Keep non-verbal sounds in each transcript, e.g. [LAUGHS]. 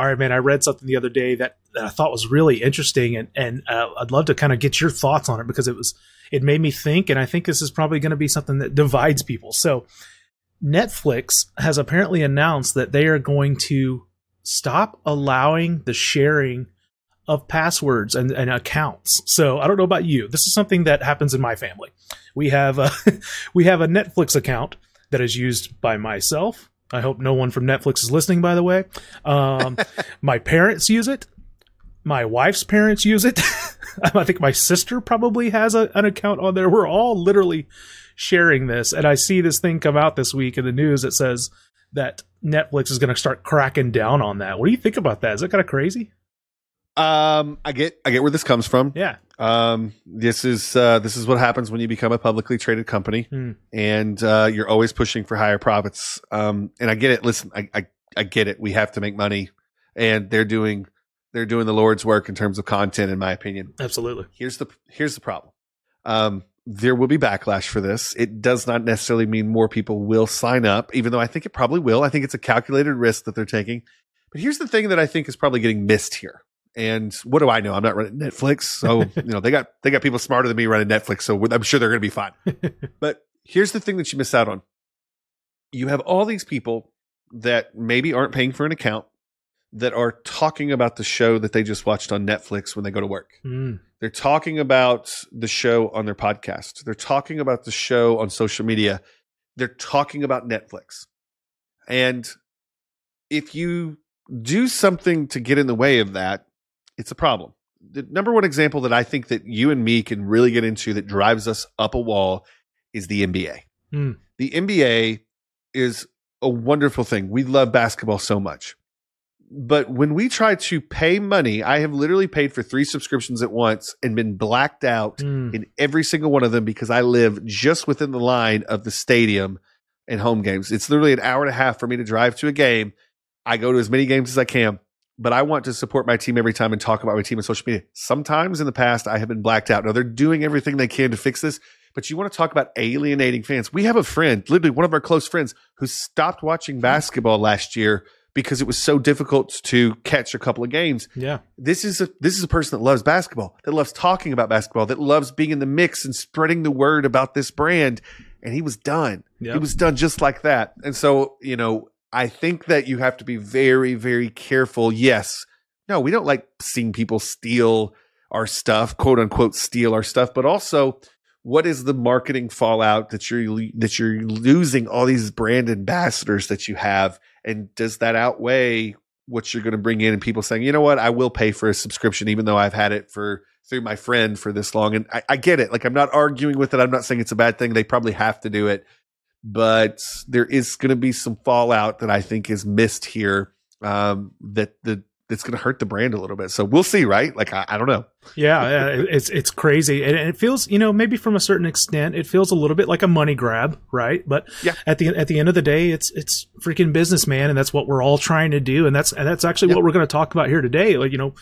All right, man. I read something the other day that, that I thought was really interesting, and and uh, I'd love to kind of get your thoughts on it because it was it made me think, and I think this is probably going to be something that divides people. So, Netflix has apparently announced that they are going to stop allowing the sharing of passwords and, and accounts. So I don't know about you. This is something that happens in my family. We have a, [LAUGHS] we have a Netflix account that is used by myself. I hope no one from Netflix is listening, by the way. Um, [LAUGHS] my parents use it. My wife's parents use it. [LAUGHS] I think my sister probably has a, an account on there. We're all literally sharing this. And I see this thing come out this week in the news that says that Netflix is going to start cracking down on that. What do you think about that? Is that kind of crazy? Um, I get, I get where this comes from. Yeah. Um, this is, uh, this is what happens when you become a publicly traded company Hmm. and, uh, you're always pushing for higher profits. Um, and I get it. Listen, I, I, I get it. We have to make money and they're doing, they're doing the Lord's work in terms of content, in my opinion. Absolutely. Here's the, here's the problem. Um, there will be backlash for this. It does not necessarily mean more people will sign up, even though I think it probably will. I think it's a calculated risk that they're taking. But here's the thing that I think is probably getting missed here. And what do I know? I'm not running Netflix, so [LAUGHS] you know they got they got people smarter than me running Netflix, so I'm sure they're going to be fine. [LAUGHS] but here's the thing that you miss out on: you have all these people that maybe aren't paying for an account that are talking about the show that they just watched on Netflix when they go to work. Mm. They're talking about the show on their podcast. They're talking about the show on social media. They're talking about Netflix. And if you do something to get in the way of that, it's a problem. The number one example that I think that you and me can really get into that drives us up a wall is the NBA. Hmm. The NBA is a wonderful thing. We love basketball so much. But when we try to pay money, I have literally paid for three subscriptions at once and been blacked out Mm. in every single one of them because I live just within the line of the stadium and home games. It's literally an hour and a half for me to drive to a game. I go to as many games as I can, but I want to support my team every time and talk about my team on social media. Sometimes in the past, I have been blacked out. Now they're doing everything they can to fix this, but you want to talk about alienating fans. We have a friend, literally one of our close friends, who stopped watching hmm. basketball last year because it was so difficult to catch a couple of games Yeah. this is a this is a person that loves basketball, that loves talking about basketball, that loves being in the mix and spreading the word about this brand. And he was done. Yep. He was done just like that. And so, you know, I think that you have to be very, very careful. Yes. No, we don't like seeing people steal our stuff, quote unquote, steal our stuff, but also what is the marketing fallout that you're that you're losing all these brand ambassadors that you have? And does that outweigh what you're going to bring in and people saying you know what? I will pay for a subscription even though i've had it for through my friend for this long. And i, I get it. Like i'm not arguing with it. I'm not saying it's a bad thing. They probably have to do it but there is going to be some fallout that i think is missed here um that the that's going to hurt the brand a little bit so we'll see right like i, I don't know Yeah, yeah, it's it's crazy, and it feels you know maybe from a certain extent it feels a little bit like a money grab, right? But Yeah. at the at the end of the day, it's it's freaking business, man, and that's what we're all trying to do, and that's and that's actually Yeah. what we're going to talk about here today. Like you know,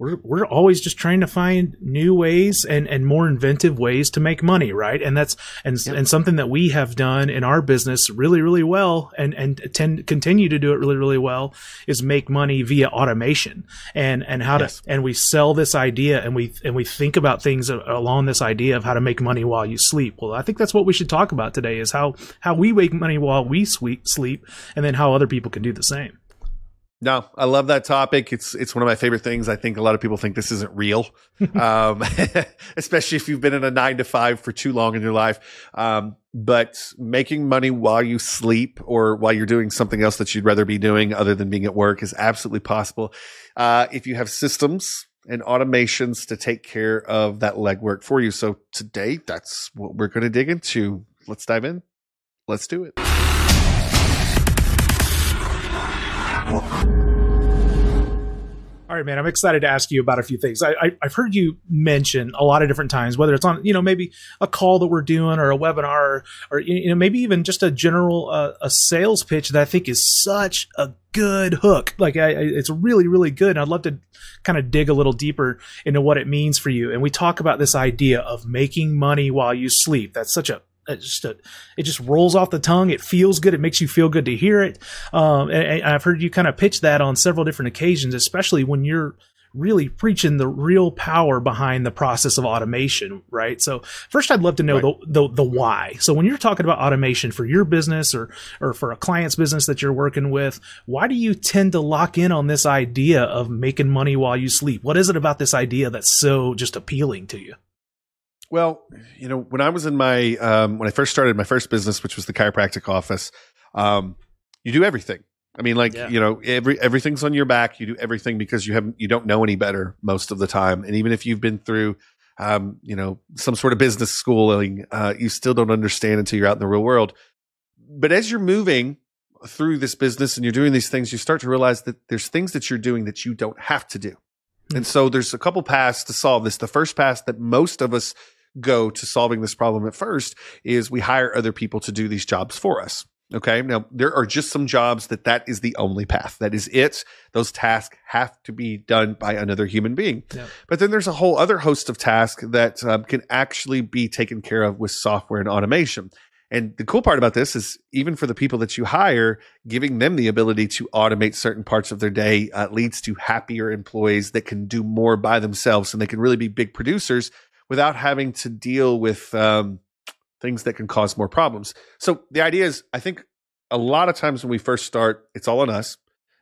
we're we're always just trying to find new ways and and more inventive ways to make money, right? And that's and Yeah. and something that we have done in our business really really well, and and tend continue to do it really really well is make money via automation and and how Yes. to and we sell this idea and we and we think about things along this idea of how to make money while you sleep. Well, I think that's what we should talk about today is how how we make money while we sleep sleep and then how other people can do the same. No, I love that topic. It's it's one of my favorite things. I think a lot of people think this isn't real, [LAUGHS] um, [LAUGHS] especially if you've been in a nine to five for too long in your life. Um, but making money while you sleep or while you're doing something else that you'd rather be doing other than being at work is absolutely possible. Uh, if you have systems and automations to take care of that legwork for you. So today, that's what we're going to dig into. Let's dive in. Let's do it. All right, man. I'm excited to ask you about a few things. I, I, I've heard you mention a lot of different times, whether it's on, you know, maybe a call that we're doing or a webinar or, or you know, maybe even just a general uh, a sales pitch that I think is such a good hook. Like, I, I, it's really, really good. And I'd love to kind of dig a little deeper into what it means for you. And we talk about this idea of making money while you sleep. That's such a just a, it just rolls off the tongue. It feels good. It makes you feel good to hear it. Um, and, and I've heard you kind of pitch that on several different occasions, especially when you're really preaching the real power behind the process of automation, right? So first I'd love to know right. the, the, the why. So when you're talking about automation for your business or or for a client's business that you're working with, why do you tend to lock in on this idea of making money while you sleep? What is it about this idea that's so just appealing to you? Well, you know, when I was in my um, when I first started my first business, which was the chiropractic office, um, you do everything. I mean, like yeah. you know, every everything's on your back. You do everything because you have you don't know any better most of the time, and even if you've been through, um, you know, some sort of business schooling, uh, you still don't understand until you're out in the real world. But as you're moving through this business and you're doing these things, you start to realize that there's things that you're doing that you don't have to do. And so there's a couple paths to solve this. The first path that most of us go to solving this problem at first is we hire other people to do these jobs for us. Okay. Now there are just some jobs that that is the only path. That is it. Those tasks have to be done by another human being. Yeah. But then there's a whole other host of tasks that um, can actually be taken care of with software and automation. And the cool part about this is even for the people that you hire, giving them the ability to automate certain parts of their day uh, leads to happier employees that can do more by themselves and they can really be big producers without having to deal with um, things that can cause more problems. So the idea is, I think a lot of times when we first start, it's all on us.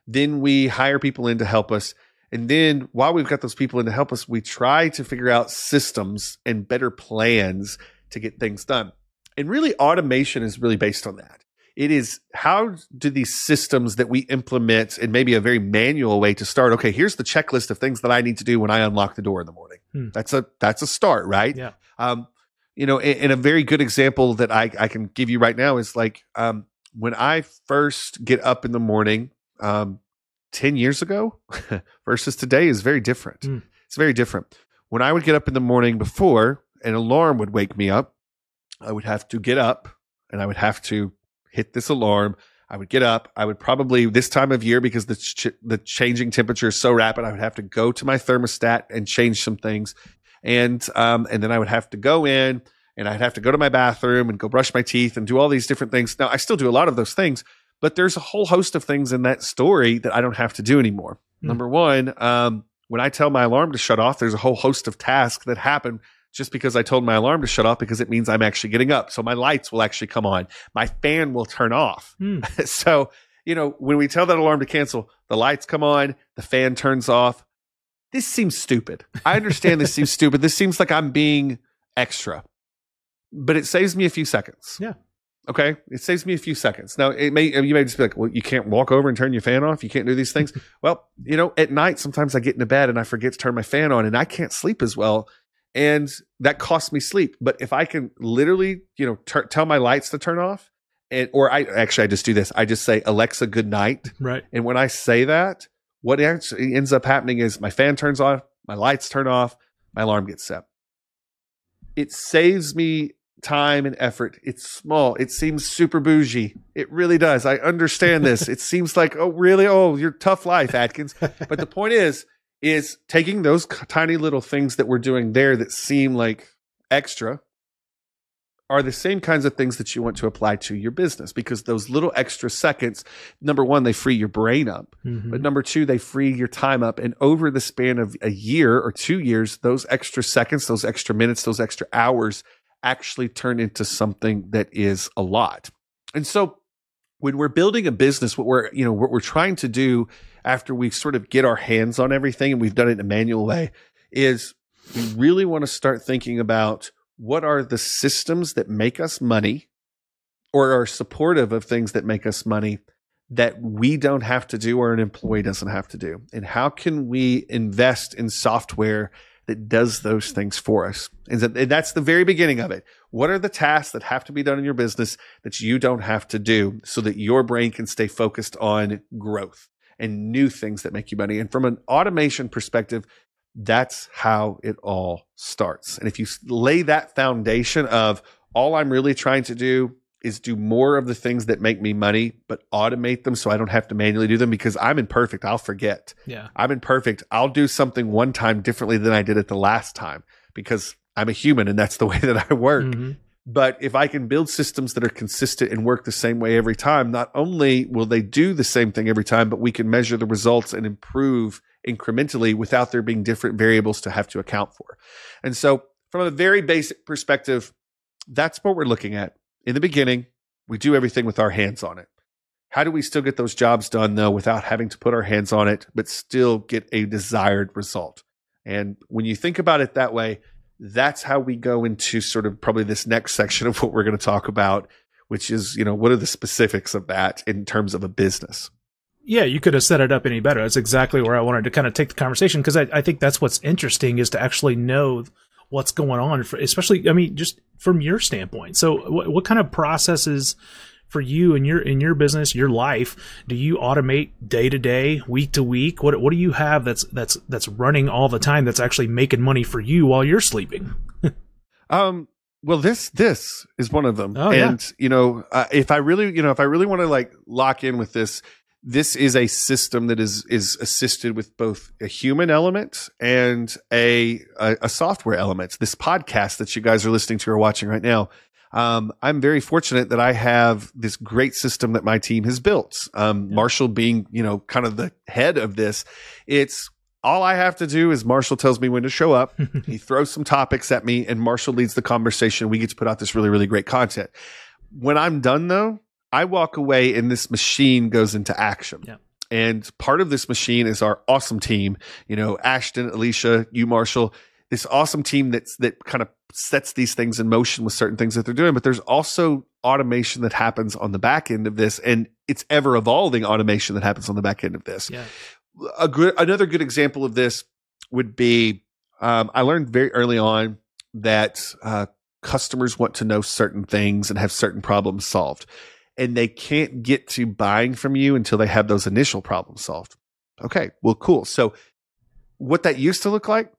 Then we hire people in to help us. And then while we've got those people in to help us, we try to figure out systems and better plans to get things done. And really, automation is really based on that. It is how do these systems that we implement in maybe a very manual way to start? Okay, here's the checklist of things that I need to do when I unlock the door in the morning. Hmm. That's a that's a start, right? Yeah. Um, you know, and, a very good example that I, I can give you right now is like um, when I first get up in the morning, um, 10 years ago [LAUGHS] versus today is very different. Mm. It's very different. When I would get up in the morning before an alarm would wake me up, I would have to get up and I would have to hit this alarm. I would get up. I would probably this time of year because the ch- the changing temperature is so rapid. I would have to go to my thermostat and change some things and um, and then I would have to go in and I'd have to go to my bathroom and go brush my teeth and do all these different things. Now I still do a lot of those things, but there's a whole host of things in that story that I don't have to do anymore. Mm. Number one, um, when I tell my alarm to shut off, there's a whole host of tasks that happen just because I told my alarm to shut off because it means I'm actually getting up. So my lights will actually come on. My fan will turn off. Mm. [LAUGHS] so, you know, when we tell that alarm to cancel, the lights come on, the fan turns off, this seems stupid. I understand this seems [LAUGHS] stupid. This seems like I'm being extra, but it saves me a few seconds. Yeah. Okay. It saves me a few seconds. Now, it may, you may just be like, well, you can't walk over and turn your fan off. You can't do these things. [LAUGHS] well, you know, at night, sometimes I get into bed and I forget to turn my fan on and I can't sleep as well. And that costs me sleep. But if I can literally, you know, ter- tell my lights to turn off and, or I actually, I just do this. I just say, Alexa, good night. Right. And when I say that, what actually ends up happening is my fan turns off, my lights turn off, my alarm gets set. It saves me time and effort. It's small. It seems super bougie. It really does. I understand this. [LAUGHS] it seems like, oh, really? Oh, your tough life, Atkins. But the point is, is taking those tiny little things that we're doing there that seem like extra are the same kinds of things that you want to apply to your business because those little extra seconds, number one, they free your brain up. Mm-hmm. But number two, they free your time up. And over the span of a year or two years, those extra seconds, those extra minutes, those extra hours actually turn into something that is a lot. And so when we're building a business, what we're, you know, what we're trying to do after we sort of get our hands on everything and we've done it in a manual way is we really want to start thinking about what are the systems that make us money or are supportive of things that make us money that we don't have to do or an employee doesn't have to do? And how can we invest in software that does those things for us? And that's the very beginning of it. What are the tasks that have to be done in your business that you don't have to do so that your brain can stay focused on growth and new things that make you money? And from an automation perspective, that's how it all starts. And if you lay that foundation of all I'm really trying to do is do more of the things that make me money, but automate them so I don't have to manually do them because I'm imperfect. I'll forget. Yeah. I'm imperfect. I'll do something one time differently than I did it the last time because I'm a human and that's the [LAUGHS] way that I work. Mm-hmm. But if I can build systems that are consistent and work the same way every time, not only will they do the same thing every time, but we can measure the results and improve incrementally without there being different variables to have to account for. And so, from a very basic perspective, that's what we're looking at. In the beginning, we do everything with our hands on it. How do we still get those jobs done though without having to put our hands on it, but still get a desired result? And when you think about it that way, that's how we go into sort of probably this next section of what we're going to talk about, which is, you know, what are the specifics of that in terms of a business? Yeah, you could have set it up any better. That's exactly where I wanted to kind of take the conversation because I, I think that's what's interesting is to actually know what's going on, for, especially, I mean, just from your standpoint. So, what, what kind of processes for you in your in your business, your life, do you automate day to day, week to week? What what do you have that's that's that's running all the time that's actually making money for you while you're sleeping? [LAUGHS] um well this this is one of them. Oh, and yeah. you know, uh, if I really, you know, if I really want to like lock in with this, this is a system that is is assisted with both a human element and a, a, a software element. This podcast that you guys are listening to or watching right now um, I'm very fortunate that I have this great system that my team has built. Um, yeah. Marshall being, you know, kind of the head of this, it's all I have to do is Marshall tells me when to show up. [LAUGHS] he throws some topics at me and Marshall leads the conversation. We get to put out this really, really great content. When I'm done though, I walk away and this machine goes into action. Yeah. And part of this machine is our awesome team, you know, Ashton, Alicia, you, Marshall, this awesome team that's that kind of sets these things in motion with certain things that they're doing but there's also automation that happens on the back end of this and it's ever evolving automation that happens on the back end of this. Yeah. a good another good example of this would be um, i learned very early on that uh, customers want to know certain things and have certain problems solved and they can't get to buying from you until they have those initial problems solved. Okay well cool. So what that used to look like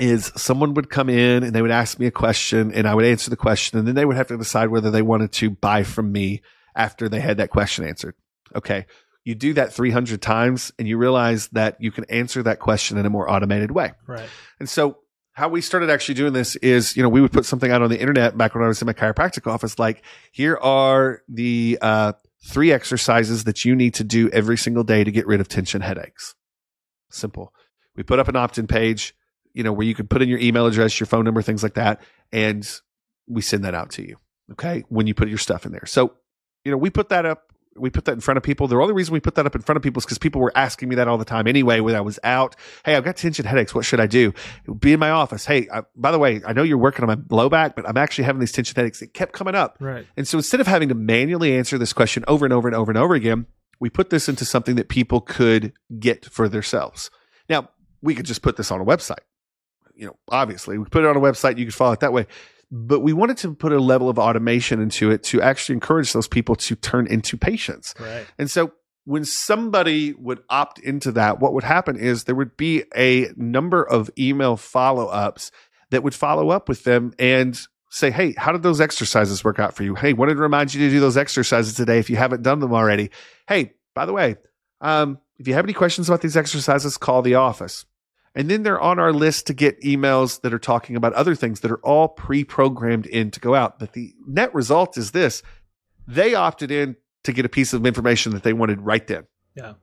is someone would come in and they would ask me a question and I would answer the question and then they would have to decide whether they wanted to buy from me after they had that question answered. Okay. You do that 300 times and you realize that you can answer that question in a more automated way. Right. And so how we started actually doing this is, you know, we would put something out on the internet back when I was in my chiropractic office, like here are the, uh, three exercises that you need to do every single day to get rid of tension headaches. Simple. We put up an opt-in page you know, where you can put in your email address, your phone number, things like that. And we send that out to you. Okay. When you put your stuff in there. So, you know, we put that up. We put that in front of people. The only reason we put that up in front of people is because people were asking me that all the time anyway when I was out. Hey, I've got tension headaches. What should I do? Be in my office. Hey, I, by the way, I know you're working on my low back, but I'm actually having these tension headaches. It kept coming up. Right. And so instead of having to manually answer this question over and over and over and over again, we put this into something that people could get for themselves. Now, we could just put this on a website you know, obviously we put it on a website, you could follow it that way. But we wanted to put a level of automation into it to actually encourage those people to turn into patients. Right. And so when somebody would opt into that, what would happen is there would be a number of email follow ups that would follow up with them and say, Hey, how did those exercises work out for you? Hey, wanted to remind you to do those exercises today if you haven't done them already. Hey, by the way, um, if you have any questions about these exercises, call the office. And then they're on our list to get emails that are talking about other things that are all pre programmed in to go out. But the net result is this they opted in to get a piece of information that they wanted right then. Yeah.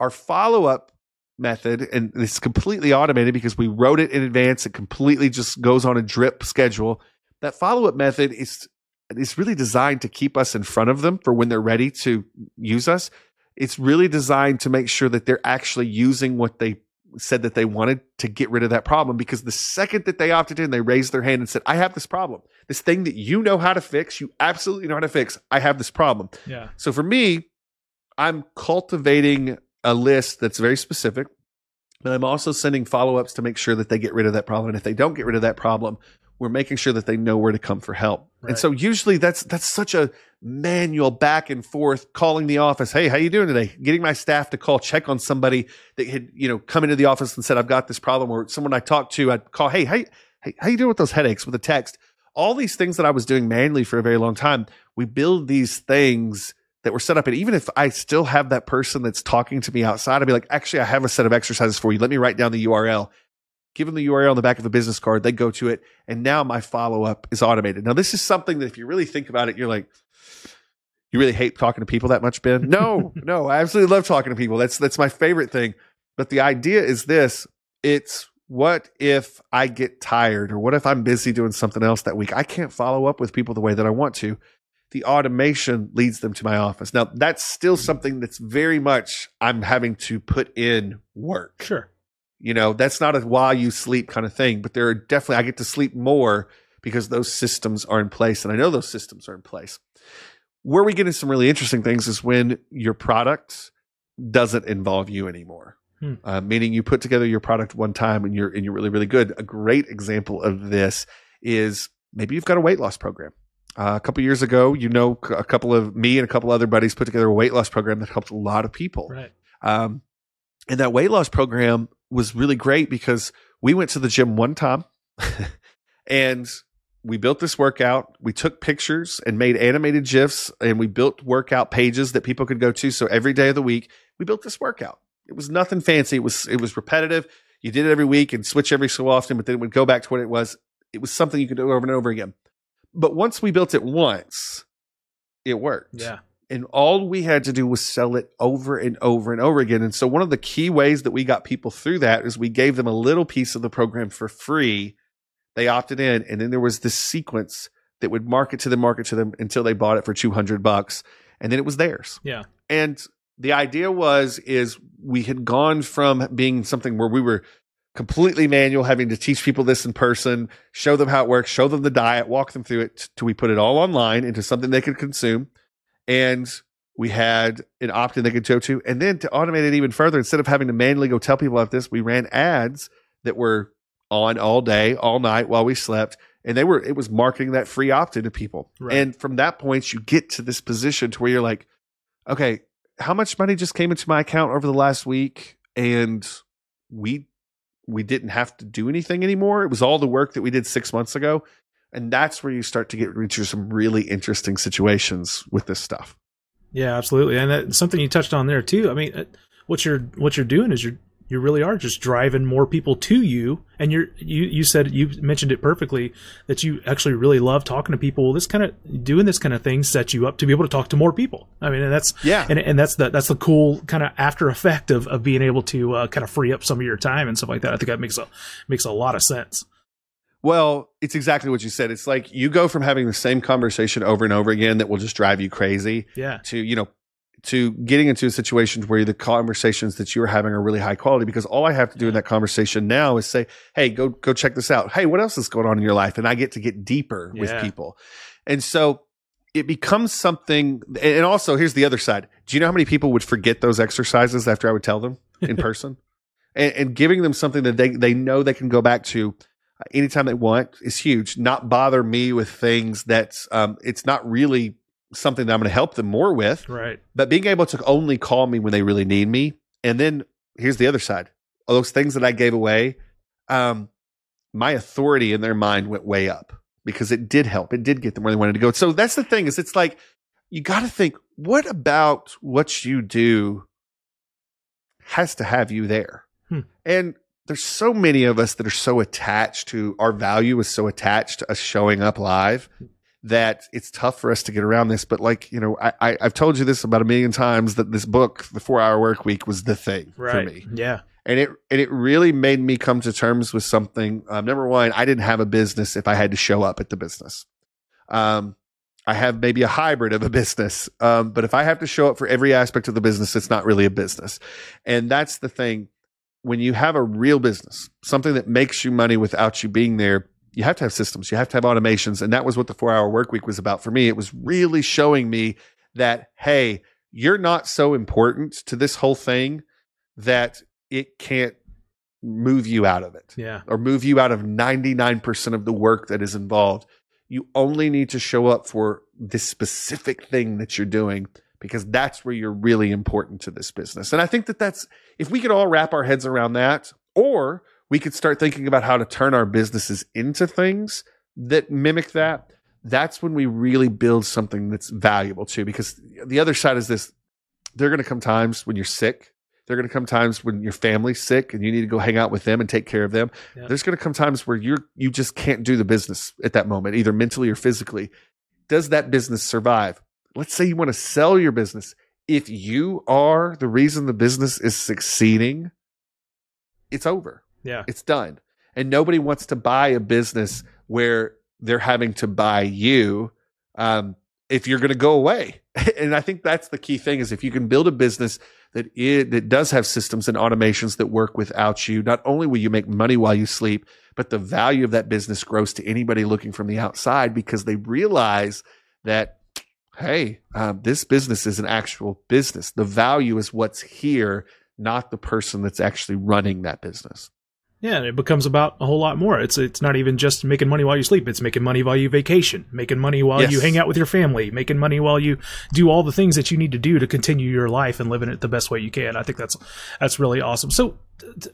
Our follow up method, and it's completely automated because we wrote it in advance. It completely just goes on a drip schedule. That follow up method is is really designed to keep us in front of them for when they're ready to use us. It's really designed to make sure that they're actually using what they said that they wanted to get rid of that problem because the second that they opted in, they raised their hand and said, I have this problem. This thing that you know how to fix, you absolutely know how to fix. I have this problem. Yeah. So for me, I'm cultivating a list that's very specific, but I'm also sending follow ups to make sure that they get rid of that problem. And if they don't get rid of that problem, we're making sure that they know where to come for help. Right. And so usually that's that's such a manual back and forth calling the office. Hey, how you doing today? Getting my staff to call check on somebody that had, you know, come into the office and said I've got this problem or someone I talked to, I'd call, "Hey, hey, hey how you doing with those headaches?" with a text. All these things that I was doing manually for a very long time, we build these things that were set up. And even if I still have that person that's talking to me outside, I'd be like, actually, I have a set of exercises for you. Let me write down the URL give them the URL on the back of a business card. They go to it. And now my follow up is automated. Now, this is something that if you really think about it, you're like, you really hate talking to people that much, Ben? No, [LAUGHS] no, I absolutely love talking to people. That's that's my favorite thing. But the idea is this: it's what if I get tired or what if I'm busy doing something else that week? I can't follow up with people the way that I want to. The automation leads them to my office. Now, that's still something that's very much I'm having to put in work. Sure. You know, that's not a while you sleep kind of thing, but there are definitely, I get to sleep more because those systems are in place. And I know those systems are in place. Where we get into some really interesting things is when your product doesn't involve you anymore. Hmm. Uh, meaning you put together your product one time and you're and you're really really good. A great example of this is maybe you've got a weight loss program. Uh, a couple years ago, you know, a couple of me and a couple other buddies put together a weight loss program that helped a lot of people. Right. Um, and that weight loss program was really great because we went to the gym one time [LAUGHS] and we built this workout. We took pictures and made animated GIFs and we built workout pages that people could go to. So every day of the week, we built this workout. It was nothing fancy. It was, it was repetitive. You did it every week and switch every so often, but then it would go back to what it was. It was something you could do over and over again. But once we built it once, it worked. Yeah and all we had to do was sell it over and over and over again. And so one of the key ways that we got people through that is we gave them a little piece of the program for free. They opted in, and then there was this sequence that would market to them, market to them until they bought it for 200 bucks, and then it was theirs. Yeah. And the idea was is we had gone from being something where we were completely manual, having to teach people this in person, show them how it works, show them the diet, walk them through it, to we put it all online into something they could consume and we had an opt-in they could go to. And then to automate it even further, instead of having to manually go tell people about this, we ran ads that were on all day, all night while we slept. And they were, it was marketing that free opt-in to people. Right. And from that point, you get to this position to where you're like, okay, how much money just came into my account over the last week? And we, we didn't have to do anything anymore. It was all the work that we did six months ago. And that's where you start to get into some really interesting situations with this stuff. Yeah, absolutely. And that's something you touched on there too. I mean, uh, what you're what you're doing is you're you really are just driving more people to you and you're you you said you mentioned it perfectly that you actually really love talking to people this kind of doing this kind of thing sets you up to be able to talk to more people i mean and that's yeah and, and that's the that's the cool kind of after effect of, of being able to uh, kind of free up some of your time and stuff like that i think that makes a makes a lot of sense well, it's exactly what you said. It's like you go from having the same conversation over and over again that will just drive you crazy. Yeah. To, you know, to getting into situations where the conversations that you are having are really high quality because all I have to do in that conversation now is say, Hey, go, go check this out. Hey, what else is going on in your life? And I get to get deeper yeah. with people. And so it becomes something. And also here's the other side. Do you know how many people would forget those exercises after I would tell them in [LAUGHS] person and, and giving them something that they, they know they can go back to anytime they want is huge. Not bother me with things that's um, it's not really something that I'm going to help them more with. Right. But being able to only call me when they really need me, and then here's the other side: All those things that I gave away, um, my authority in their mind went way up because it did help. It did get them where they wanted to go. So that's the thing: is it's like you got to think, what about what you do has to have you there? Hmm. And there's so many of us that are so attached to our value is so attached to us showing up live that it's tough for us to get around this. But like, you know, I, I have told you this about a million times that this book, The Four Hour Work Week, was the thing right. for me. Yeah. And it and it really made me come to terms with something. Um, number one, I didn't have a business if I had to show up at the business. Um, I have maybe a hybrid of a business, um, but if I have to show up for every aspect of the business, it's not really a business. And that's the thing when you have a real business, something that makes you money without you being there, you have to have systems, you have to have automations. And that was what the four hour work week was about for me. It was really showing me that, hey, you're not so important to this whole thing that it can't move you out of it. Yeah. Or move you out of 99% of the work that is involved. You only need to show up for this specific thing that you're doing because that's where you're really important to this business. And I think that that's, if we could all wrap our heads around that, or we could start thinking about how to turn our businesses into things that mimic that, that's when we really build something that's valuable too. Because the other side is this there are going to come times when you're sick There are going to come times when your family's sick and you need to go hang out with them and take care of them. Yeah. There's going to come times where you're you just can't do the business at that moment, either mentally or physically. Does that business survive? Let's say you want to sell your business. If you are the reason the business is succeeding, it's over. Yeah. It's done. And nobody wants to buy a business where they're having to buy you um, if you're going to go away. [LAUGHS] and I think that's the key thing is if you can build a business that it that does have systems and automations that work without you, not only will you make money while you sleep, but the value of that business grows to anybody looking from the outside because they realize that hey, um, this business is an actual business. The value is what's here, not the person that's actually running that business. Yeah, and it becomes about a whole lot more. It's it's not even just making money while you sleep. It's making money while you vacation, making money while Yes. you hang out with your family, making money while you do all the things that you need to do to continue your life and living it the best way you can. I think that's that's really awesome. So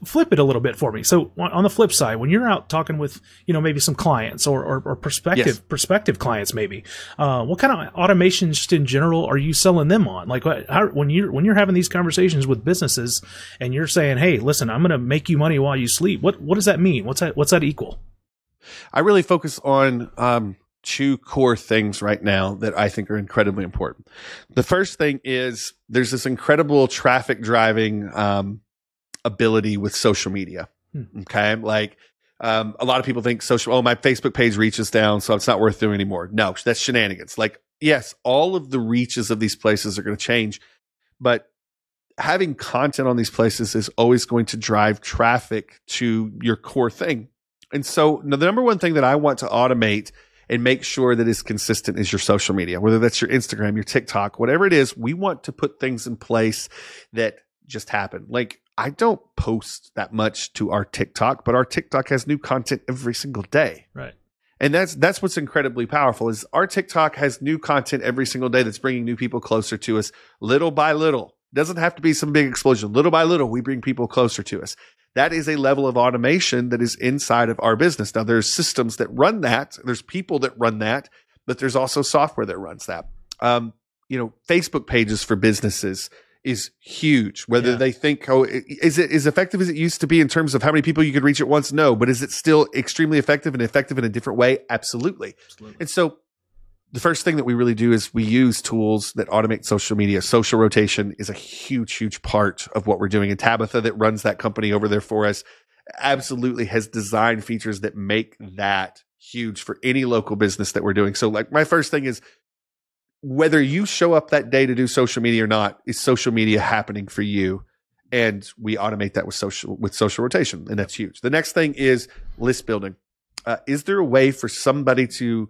flip it a little bit for me. So on the flip side, when you're out talking with you know maybe some clients or or, or prospective Yes. prospective clients, maybe uh, what kind of automation just in general are you selling them on? Like how, when you're when you're having these conversations with businesses and you're saying, hey, listen, I'm going to make you money while you sleep. What what does that mean? What's that what's that equal? I really focus on um, two core things right now that I think are incredibly important. The first thing is there's this incredible traffic driving um, ability with social media. Hmm. Okay. Like, um, a lot of people think social, oh, my Facebook page reaches down, so it's not worth doing anymore. No, that's shenanigans. Like, yes, all of the reaches of these places are going to change, but having content on these places is always going to drive traffic to your core thing. And so the number one thing that I want to automate and make sure that is consistent is your social media, whether that's your Instagram, your TikTok, whatever it is, we want to put things in place that just happen. Like I don't post that much to our TikTok, but our TikTok has new content every single day. Right. And that's that's what's incredibly powerful is our TikTok has new content every single day that's bringing new people closer to us little by little. Doesn't have to be some big explosion. Little by little, we bring people closer to us. That is a level of automation that is inside of our business. Now there's systems that run that. There's people that run that, but there's also software that runs that. Um, you know, Facebook pages for businesses is huge. Whether Yeah. they think, oh, is it as effective as it used to be in terms of how many people you could reach at once? No, but is it still extremely effective and effective in a different way? Absolutely. Absolutely. And so the first thing that we really do is we use tools that automate social media. Social rotation is a huge, huge part of what we're doing. And Tabitha that runs that company over there for us absolutely has designed features that make that huge for any local business that we're doing. So like my first thing is whether you show up that day to do social media or not, is social media happening for you? And we automate that with social with social rotation, and that's huge. The next thing is list building. Uh, is there a way for somebody to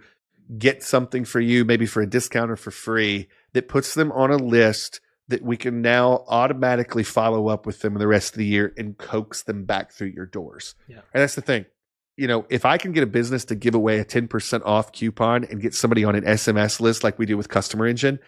get something for you, maybe for a discount or for free, that puts them on a list that we can now automatically follow up with them the rest of the year and coax them back through your doors? Yeah. And that's the thing. You know, if I can get a business to give away a 10% off coupon and get somebody on an SMS list like we do with Customer Engine,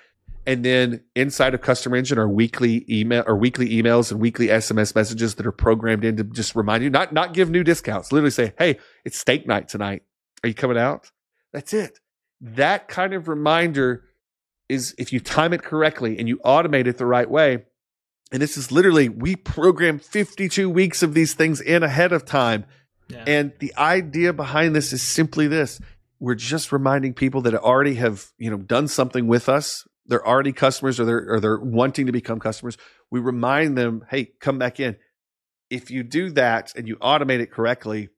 and then inside of Customer Engine are weekly email or weekly emails and weekly SMS messages that are programmed in to just remind you, not not give new discounts. Literally say, "Hey, it's steak night tonight. Are you coming out?" That's it. That kind of reminder is if you time it correctly and you automate it the right way. And this is literally we program 52 weeks of these things in ahead of time. Yeah. And the idea behind this is simply this. We're just reminding people that already have, you know, done something with us. They're already customers or they're or they're wanting to become customers. We remind them, hey, come back in. If you do that and you automate it correctly,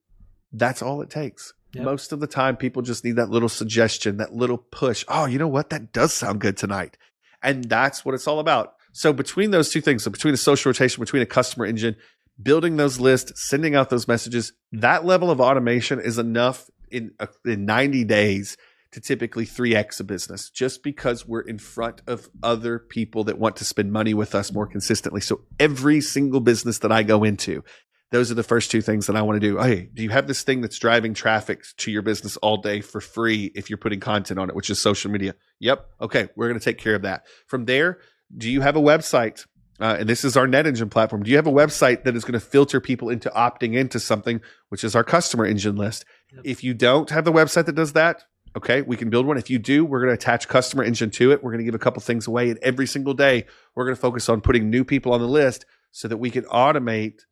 that's all it takes. Yep. Most of the time, people just need that little suggestion, that little push. Oh, you know what? That does sound good tonight. And that's what it's all about. So between those two things, so between a social rotation, between a customer engine, building those lists, sending out those messages, that level of automation is enough in uh, in 90 days to typically 3x a business just because we're in front of other people that want to spend money with us more consistently. So every single business that I go into, those are the first two things that I want to do. Hey, do you have this thing that's driving traffic to your business all day for free if you're putting content on it, which is social media? Yep. Okay, we're going to take care of that. From there, do you have a website? Uh, and this is our net engine platform. Do you have a website that is going to filter people into opting into something, which is our customer engine list? Yep. If you don't have the website that does that, okay, we can build one. If you do, we're going to attach customer engine to it. We're going to give a couple things away. And every single day, we're going to focus on putting new people on the list so that we can automate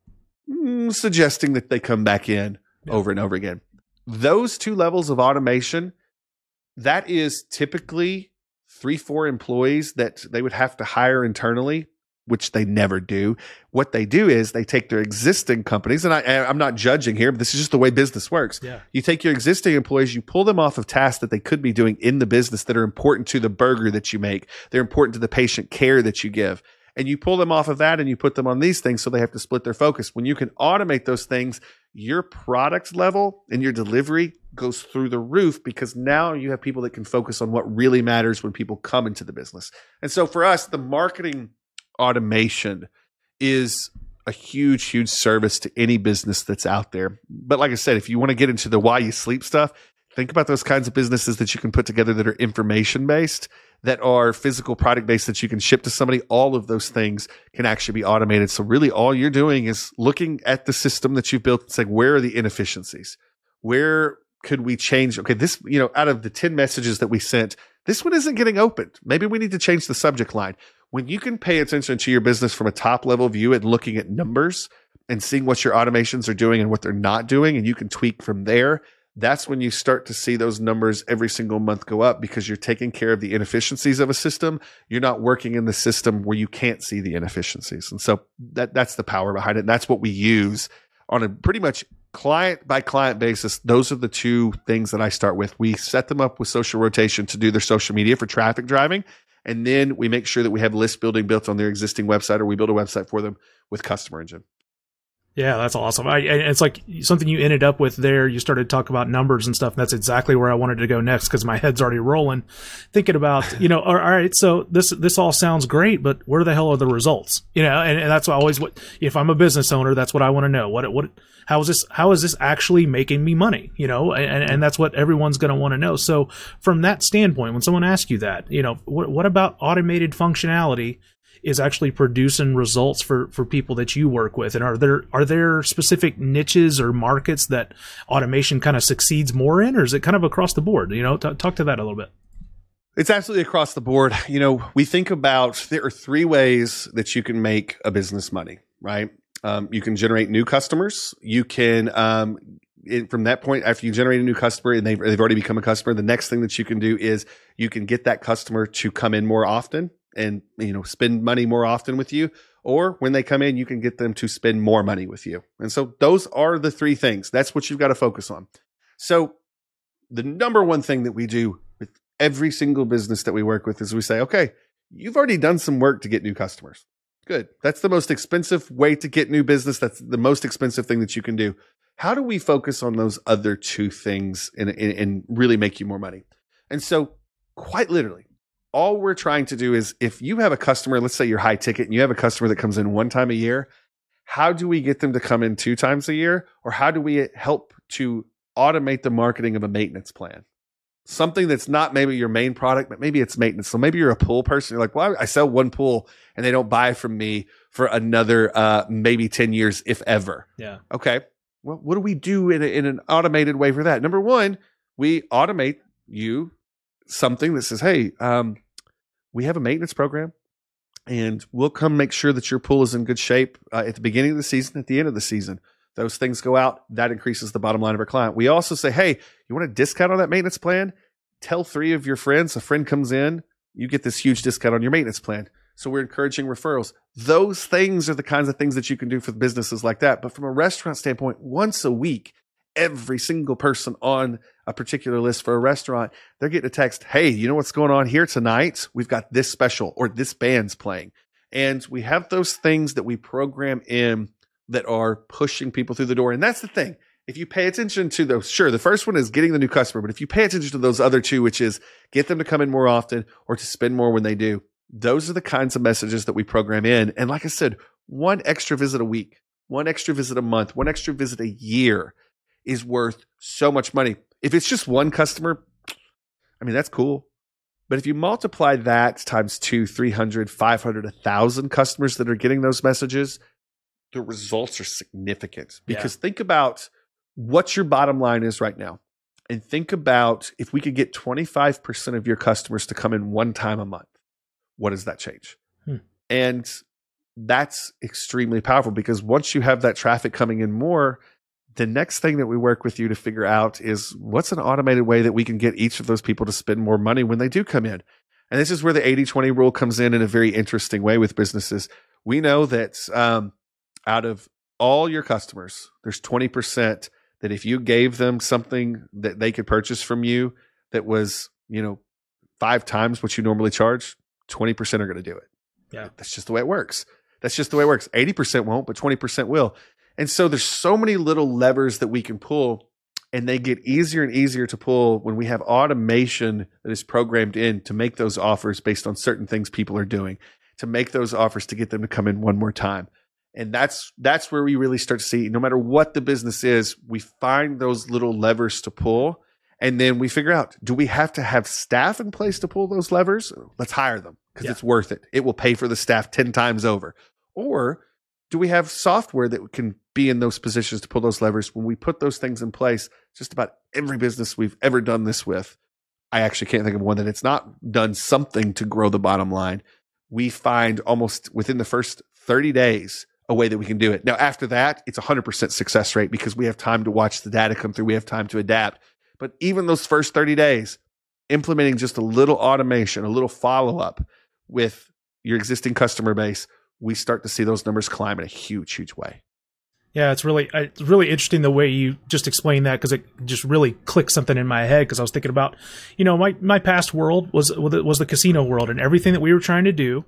mm, suggesting that they come back in Yeah. over and over again. Those two levels of automation, that is typically three, four employees that they would have to hire internally, which they never do. What they do is they take their existing companies, and I, I'm not judging here, but this is just the way business works. Yeah. You take your existing employees, you pull them off of tasks that they could be doing in the business that are important to the burger that you make. They're important to the patient care that you give. And you pull them off of that and you put them on these things so they have to split their focus. When you can automate those things, your product level and your delivery goes through the roof because now you have people that can focus on what really matters when people come into the business. And so for us, the marketing automation is a huge, huge service to any business that's out there. But like I said, if you want to get into the why you sleep stuff, think about those kinds of businesses that you can put together that are information based, that are physical product based that you can ship to somebody. All of those things can actually be automated. So really all you're doing is looking at the system that you've built and saying, where are the inefficiencies? Where could we change? Okay, this, you know, out of the 10 messages that we sent, this one isn't getting opened. Maybe we need to change the subject line. When you can pay attention to your business from a top level view and looking at numbers and seeing what your automations are doing and what they're not doing, and you can tweak from there, that's when you start to see those numbers every single month go up because you're taking care of the inefficiencies of a system. You're not working in the system where you can't see the inefficiencies. And so that that's the power behind it. And that's what we use on a pretty much client by client basis. Those are the two things that I start with. We set them up with social rotation to do their social media for traffic driving. And then we make sure that we have list building built on their existing website or we build a website for them with customer engine. Yeah, that's awesome. I, it's like something you ended up with there. You started to talk about numbers and stuff. And that's exactly where I wanted to go next because my head's already rolling, thinking about you know. [LAUGHS] All right, so this this all sounds great, but where the hell are the results? You know, and, and that's always what if I'm a business owner, that's what I want to know. What what how is this how is this actually making me money? You know, and and that's what everyone's going to want to know. So from that standpoint, when someone asks you that, you know, what what about automated functionality? Is actually producing results for for people that you work with and are there are there specific niches or markets that automation kind of succeeds more in or is it kind of across the board you know T- talk to that a little bit It's absolutely across the board. You know, we think about there are three ways that you can make a business money, right? Um, you can generate new customers. You can, um, it, from that point, after you generate a new customer and they've, they've already become a customer, the next thing that you can do is you can get that customer to come in more often and, you know, spend money more often with you. Or when they come in, you can get them to spend more money with you. And so those are the three things. That's what you've got to focus on. So the number one thing that we do with every single business that we work with is we say, okay, you've already done some work to get new customers. Good. That's the most expensive way to get new business. That's the most expensive thing that you can do. How do we focus on those other two things and, and, and really make you more money? And so, quite literally, all we're trying to do is if you have a customer, let's say you're high ticket and you have a customer that comes in one time a year, how do we get them to come in two times a year? Or how do we help to automate the marketing of a maintenance plan? Something that's not maybe your main product, but maybe it's maintenance. So maybe you're a pool person. You're like, well, I sell one pool and they don't buy from me for another uh, maybe 10 years, if ever. yeah Okay. Well, what do we do in, a, in an automated way for that? Number one, we automate you something that says, hey, um, we have a maintenance program and we'll come make sure that your pool is in good shape uh, at the beginning of the season, at the end of the season. Those things go out, that increases the bottom line of our client. We also say, hey, you want a discount on that maintenance plan? Tell three of your friends. A friend comes in, you get this huge discount on your maintenance plan. So we're encouraging referrals. Those things are the kinds of things that you can do for businesses like that. But from a restaurant standpoint, once a week, every single person on a particular list for a restaurant, they're getting a text, Hey, you know what's going on here tonight? We've got this special or this band's playing. And we have those things that we program in that are pushing people through the door. And that's the thing. If you pay attention to those, sure, the first one is getting the new customer, but if you pay attention to those other two, which is get them to come in more often or to spend more when they do, those are the kinds of messages that we program in. And like I said, one extra visit a week, one extra visit a month, one extra visit a year is worth so much money. If it's just one customer, I mean, that's cool. But if you multiply that times two, 300, 500, 1,000 customers that are getting those messages, the results are significant. Yeah. Because think about what your bottom line is right now. And think about if we could get 25% of your customers to come in one time a month, what does that change? Hmm. And that's extremely powerful because once you have that traffic coming in more, the next thing that we work with you to figure out is what's an automated way that we can get each of those people to spend more money when they do come in. And this is where the 80 20 rule comes in in a very interesting way with businesses. We know that um, out of all your customers, there's 20% that if you gave them something that they could purchase from you that was, you know, five times what you normally charge, 20% are going to do it. Yeah. That's just the way it works. That's just the way it works. 80% won't, but 20% will. And so there's so many little levers that we can pull and they get easier and easier to pull when we have automation that is programmed in to make those offers based on certain things people are doing, to make those offers to get them to come in one more time. And that's that's where we really start to see no matter what the business is, we find those little levers to pull and then we figure out do we have to have staff in place to pull those levers? Let's hire them because Yeah. it's worth it. It will pay for the staff 10 times over. Or do we have software that can be in those positions to pull those levers. When we put those things in place just about every business we've ever done this with i actually can't think of one that it's not done something to grow the bottom line. We find almost within the first 30 days a way that we can do it. Now after that it's 100% success rate because we have time to watch the data come through. We have time to adapt. But even those first 30 days implementing just a little automation a little follow-up with your existing customer base we start to see those numbers climb in a huge, huge way. Yeah, it's really it's really interesting the way you just explained that because it just really clicked something in my head because I was thinking about, you know, my my past world was was the casino world and everything that we were trying to do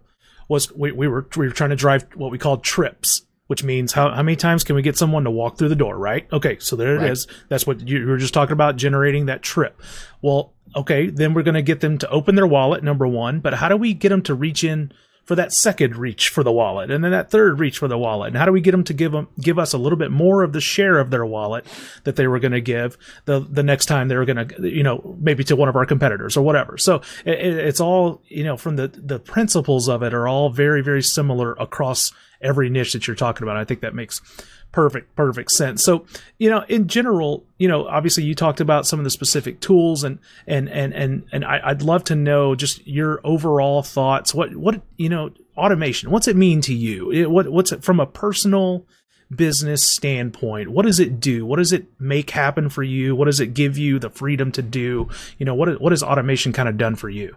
was we, we were we were trying to drive what we called trips, which means how how many times can we get someone to walk through the door, right? Okay, so there it is. Right. That's what you, you were just talking about generating that trip. Well, okay, then we're going to get them to open their wallet number 1, but how do we get them to reach in for that second reach for the wallet and then that third reach for the wallet. And how do we get them to give them give us a little bit more of the share of their wallet that they were going to give the the next time they were going to you know maybe to one of our competitors or whatever. So it, it- it's all you know from the the principles of it are all very very similar across every niche that you're talking about. I think that makes perfect perfect sense. So you know in general you know obviously you talked about some of the specific tools and and and and and I, i'd love to know just your overall thoughts. What what you know automation what's it mean to you? It, what what's it from a personal business standpoint what does it do? What does it make happen for you? What does it give you the freedom to do? You know what what has automation kind of done for you?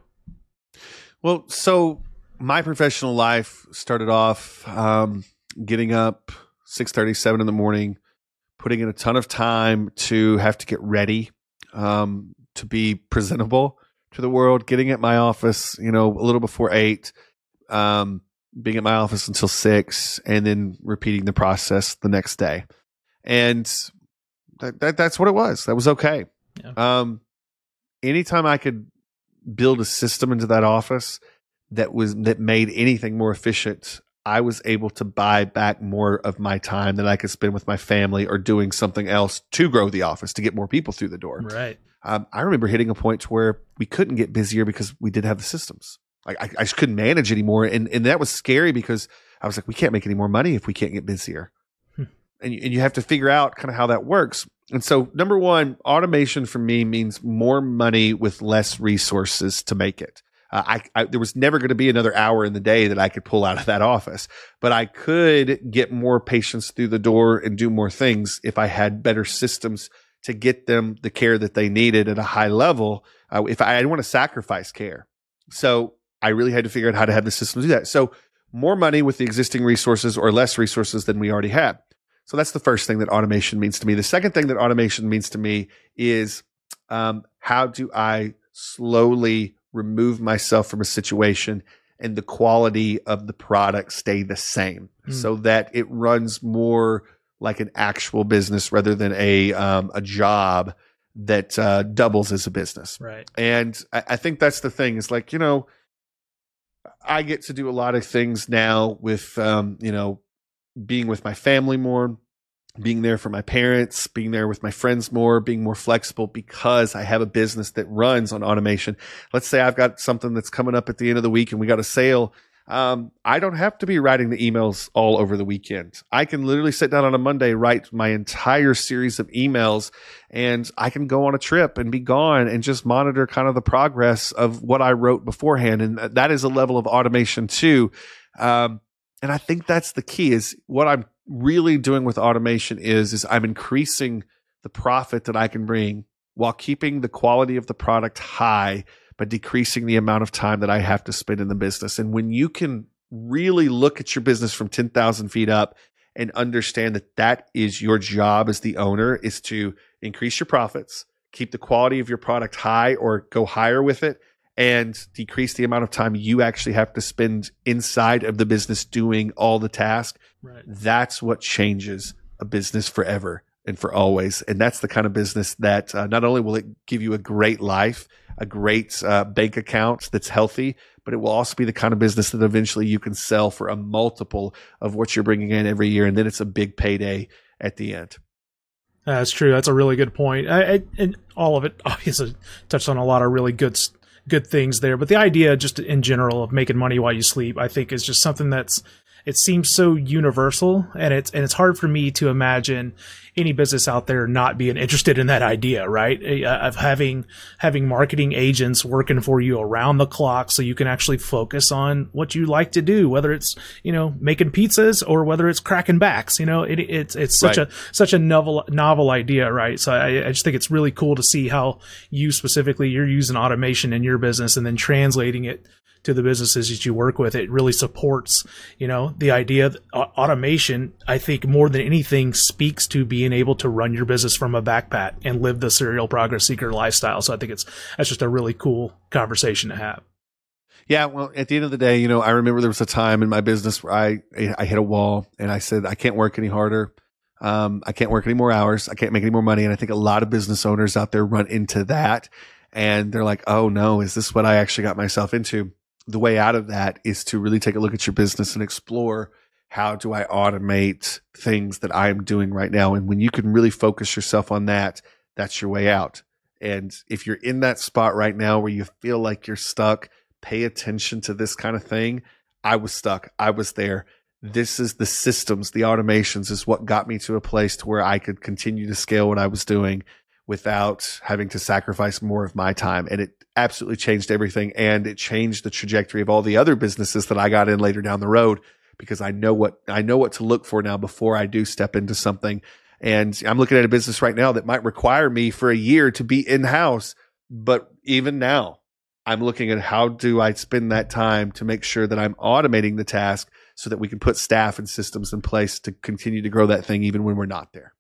Well, so my professional life started off um, getting up six thirty, seven in the morning, putting in a ton of time to have to get ready, um, to be presentable to the world, getting at my office, you know, a little before eight, um, being at my office until six, and then repeating the process the next day. And that, that that's what it was. That was okay. Yeah. Um, anytime I could build a system into that office that was that made anything more efficient i was able to buy back more of my time that i could spend with my family or doing something else to grow the office to get more people through the door. Right. Um, i remember hitting a point where we couldn't get busier because we didn't have the systems. Like I, I just couldn't manage anymore and, and that was scary because i was like we can't make any more money if we can't get busier. Hmm. and, you, and you have to figure out kind of how that works. And so, number one, automation for me means more money with less resources to make it. Uh, I, I there was never going to be another hour in the day that I could pull out of that office, but I could get more patients through the door and do more things if I had better systems to get them the care that they needed at a high level. Uh, if I, I didn't want to sacrifice care, so I really had to figure out how to have the system do that. So, more money with the existing resources or less resources than we already had. So that's the first thing that automation means to me. The second thing that automation means to me is um, how do I slowly remove myself from a situation and the quality of the product stay the same Mm. so that it runs more like an actual business rather than a um, a job that uh, doubles as a business. right And I, I think that's the thing. Is like you know, I get to do a lot of things now with um, you know, being with my family more, being there for my parents, being there with my friends more, being more flexible because I have a business that runs on automation. Let's say I've got something that's coming up at the end of the week and we got a sale. Um, I don't have to be writing the emails all over the weekend. I can literally sit down on a Monday, write my entire series of emails, and I can go on a trip and be gone and just monitor kind of the progress of what I wrote beforehand. And that is a level of automation too. Um, and I think that's the key is what I'm really doing with automation is is I'm increasing the profit that I can bring while keeping the quality of the product high but decreasing the amount of time that I have to spend in the business. And when you can really look at your business from 10,000 feet up and understand that that is your job as the owner is to increase your profits, keep the quality of your product high or go higher with it and decrease the amount of time you actually have to spend inside of the business doing all the tasks. Right. That's what changes a business forever and for always. And that's the kind of business that uh, not only will it give you a great life, a great uh, bank account that's healthy, but it will also be the kind of business that eventually you can sell for a multiple of what you're bringing in every year. And then it's a big payday at the end. That's true. That's a really good point. I, I, and all of it [LAUGHS] obviously touched on a lot of really good good things there. But the idea, just in general, of making money while you sleep, I think, is just something that's it seems so universal and it's and it's hard for me to imagine any business out there not being interested in that idea right? Uh, of having having marketing agents working for you around the clock so you can actually focus on what you like to do whether it's you know making pizzas or whether it's cracking backs you know? It, it's it's such right. a such a novel novel idea right? So I, I just think it's really cool to see how you specifically you're using automation in your business and then translating it to the businesses that you work with. It really supports, you know, the idea that automation, I think more than anything speaks to being able to run your business from a backpack and live the serial progress seeker lifestyle. So I think it's, that's just a really cool conversation to have. Yeah, well, at the end of the day, you know, I remember there was a time in my business where I I hit a wall and I said I can't work any harder. Um, I can't work any more hours. I can't make any more money. And I think a lot of business owners out there run into that, and they're like, "Oh no, is this what I actually got myself into?" The way out of that is to really take a look at your business and explore how do I automate things that I am doing right now? And when you can really focus yourself on that, that's your way out. And if you're in that spot right now where you feel like you're stuck, pay attention to this kind of thing. I was stuck. I was there. This is the systems, the automations is what got me to a place to where I could continue to scale what I was doing without having to sacrifice more of my time. And it absolutely changed everything. And it changed the trajectory of all the other businesses that I got in later down the road because I know what, I know what to look for now before I do step into something. And I'm looking at a business right now that might require me for a year to be in house. But even now, I'm looking at how do I spend that time to make sure that I'm automating the task so that we can put staff and systems in place to continue to grow that thing even when we're not there.